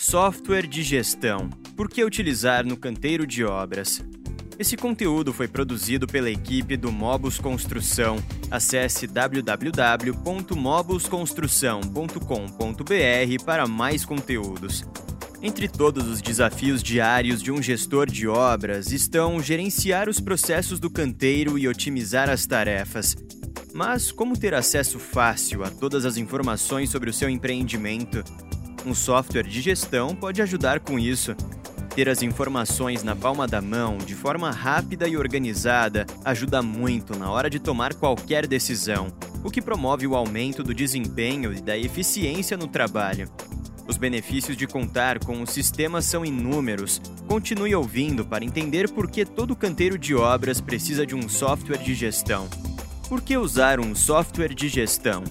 Software de gestão. Por que utilizar no canteiro de obras? Esse conteúdo foi produzido pela equipe do Mobus Construção. Acesse www.mobusconstrução.com.br para mais conteúdos. Entre todos os desafios diários de um gestor de obras estão gerenciar os processos do canteiro e otimizar as tarefas. Mas como ter acesso fácil a todas as informações sobre o seu empreendimento? Um software de gestão pode ajudar com isso. Ter as informações na palma da mão, de forma rápida e organizada, ajuda muito na hora de tomar qualquer decisão, o que promove o aumento do desempenho e da eficiência no trabalho. Os benefícios de contar com o sistema são inúmeros. Continue ouvindo para entender por que todo canteiro de obras precisa de um software de gestão. Por que usar um software de gestão?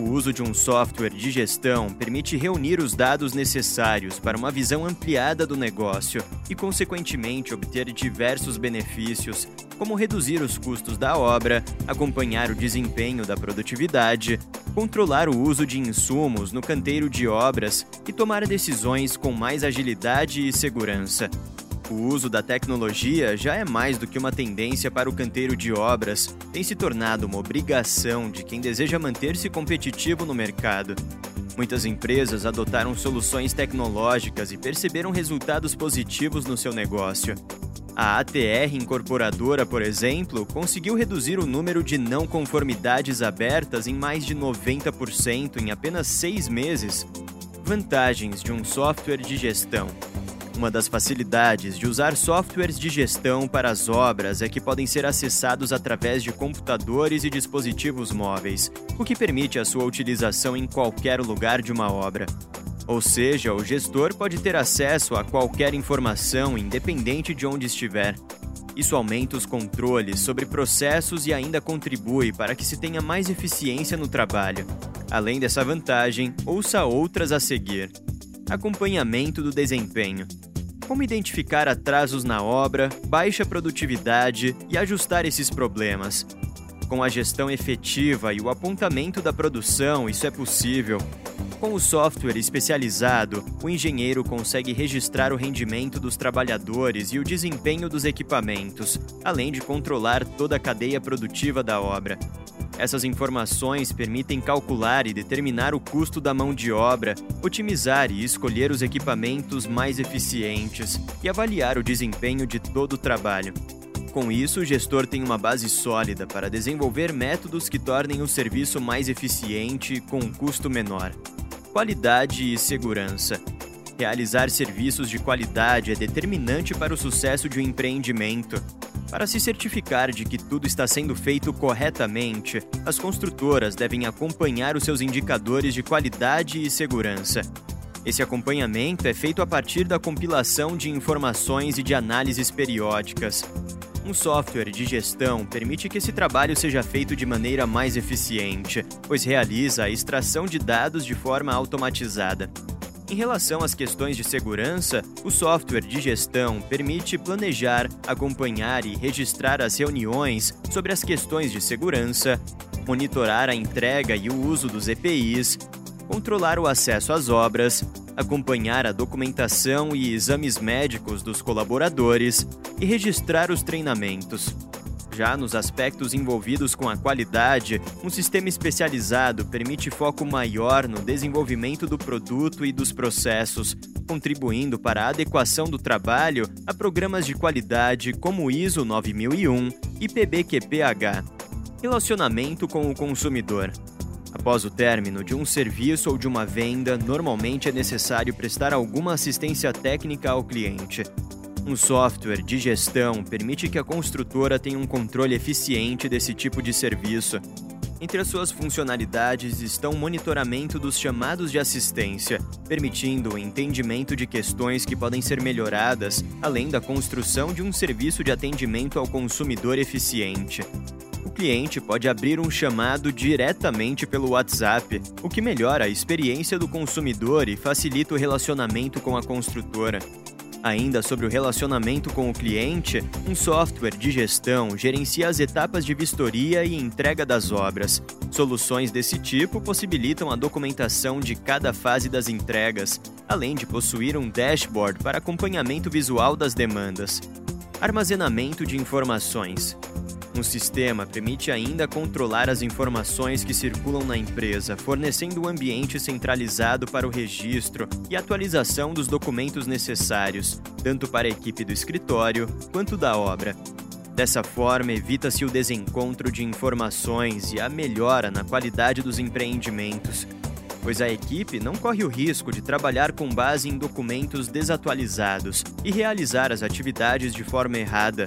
O uso de um software de gestão permite reunir os dados necessários para uma visão ampliada do negócio e, consequentemente, obter diversos benefícios, como reduzir os custos da obra, acompanhar o desempenho da produtividade, controlar o uso de insumos no canteiro de obras e tomar decisões com mais agilidade e segurança. O uso da tecnologia já é mais do que uma tendência para o canteiro de obras, tem se tornado uma obrigação de quem deseja manter-se competitivo no mercado. Muitas empresas adotaram soluções tecnológicas e perceberam resultados positivos no seu negócio. A ATR Incorporadora, por exemplo, conseguiu reduzir o número de não conformidades abertas em mais de 90% em apenas seis meses. Vantagens de um software de gestão. Uma das facilidades de usar softwares de gestão para as obras é que podem ser acessados através de computadores e dispositivos móveis, o que permite a sua utilização em qualquer lugar de uma obra. Ou seja, o gestor pode ter acesso a qualquer informação, independente de onde estiver. Isso aumenta os controles sobre processos e ainda contribui para que se tenha mais eficiência no trabalho. Além dessa vantagem, ouça outras a seguir. Acompanhamento do desempenho. Como identificar atrasos na obra, baixa produtividade e ajustar esses problemas. Com a gestão efetiva e o apontamento da produção, isso é possível. Com o software especializado, o engenheiro consegue registrar o rendimento dos trabalhadores e o desempenho dos equipamentos, além de controlar toda a cadeia produtiva da obra. Essas informações permitem calcular e determinar o custo da mão de obra, otimizar e escolher os equipamentos mais eficientes e avaliar o desempenho de todo o trabalho. Com isso, o gestor tem uma base sólida para desenvolver métodos que tornem o serviço mais eficiente com um custo menor. Qualidade e segurança. Realizar serviços de qualidade é determinante para o sucesso de um empreendimento. Para se certificar de que tudo está sendo feito corretamente, as construtoras devem acompanhar os seus indicadores de qualidade e segurança. Esse acompanhamento é feito a partir da compilação de informações e de análises periódicas. Um software de gestão permite que esse trabalho seja feito de maneira mais eficiente, pois realiza a extração de dados de forma automatizada. Em relação às questões de segurança, o software de gestão permite planejar, acompanhar e registrar as reuniões sobre as questões de segurança, monitorar a entrega e o uso dos EPIs, controlar o acesso às obras, acompanhar a documentação e exames médicos dos colaboradores e registrar os treinamentos. Já nos aspectos envolvidos com a qualidade, um sistema especializado permite foco maior no desenvolvimento do produto e dos processos, contribuindo para a adequação do trabalho a programas de qualidade como ISO 9001 e PBQPH. Relacionamento com o consumidor. Após o término de um serviço ou de uma venda, normalmente é necessário prestar alguma assistência técnica ao cliente. Um software de gestão permite que a construtora tenha um controle eficiente desse tipo de serviço. Entre as suas funcionalidades estão o monitoramento dos chamados de assistência, permitindo o entendimento de questões que podem ser melhoradas, além da construção de um serviço de atendimento ao consumidor eficiente o cliente pode abrir um chamado diretamente pelo WhatsApp, o que melhora a experiência do consumidor e facilita o relacionamento com a construtora. Ainda sobre o relacionamento com o cliente, um software de gestão gerencia as etapas de vistoria e entrega das obras. Soluções desse tipo possibilitam a documentação de cada fase das entregas, além de possuir um dashboard para acompanhamento visual das demandas. Armazenamento de informações. Um sistema permite ainda controlar as informações que circulam na empresa, fornecendo um ambiente centralizado para o registro e atualização dos documentos necessários, tanto para a equipe do escritório quanto da obra. Dessa forma, evita-se o desencontro de informações e a melhora na qualidade dos empreendimentos, pois a equipe não corre o risco de trabalhar com base em documentos desatualizados e realizar as atividades de forma errada,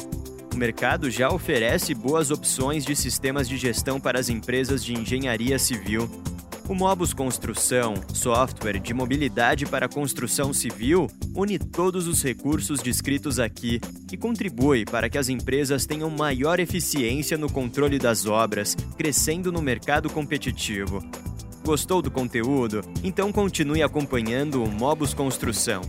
o mercado já oferece boas opções de sistemas de gestão para as empresas de engenharia civil. O Mobus Construção, software de mobilidade para construção civil, une todos os recursos descritos aqui e contribui para que as empresas tenham maior eficiência no controle das obras, crescendo no mercado competitivo. Gostou do conteúdo? Então continue acompanhando o Mobus Construção.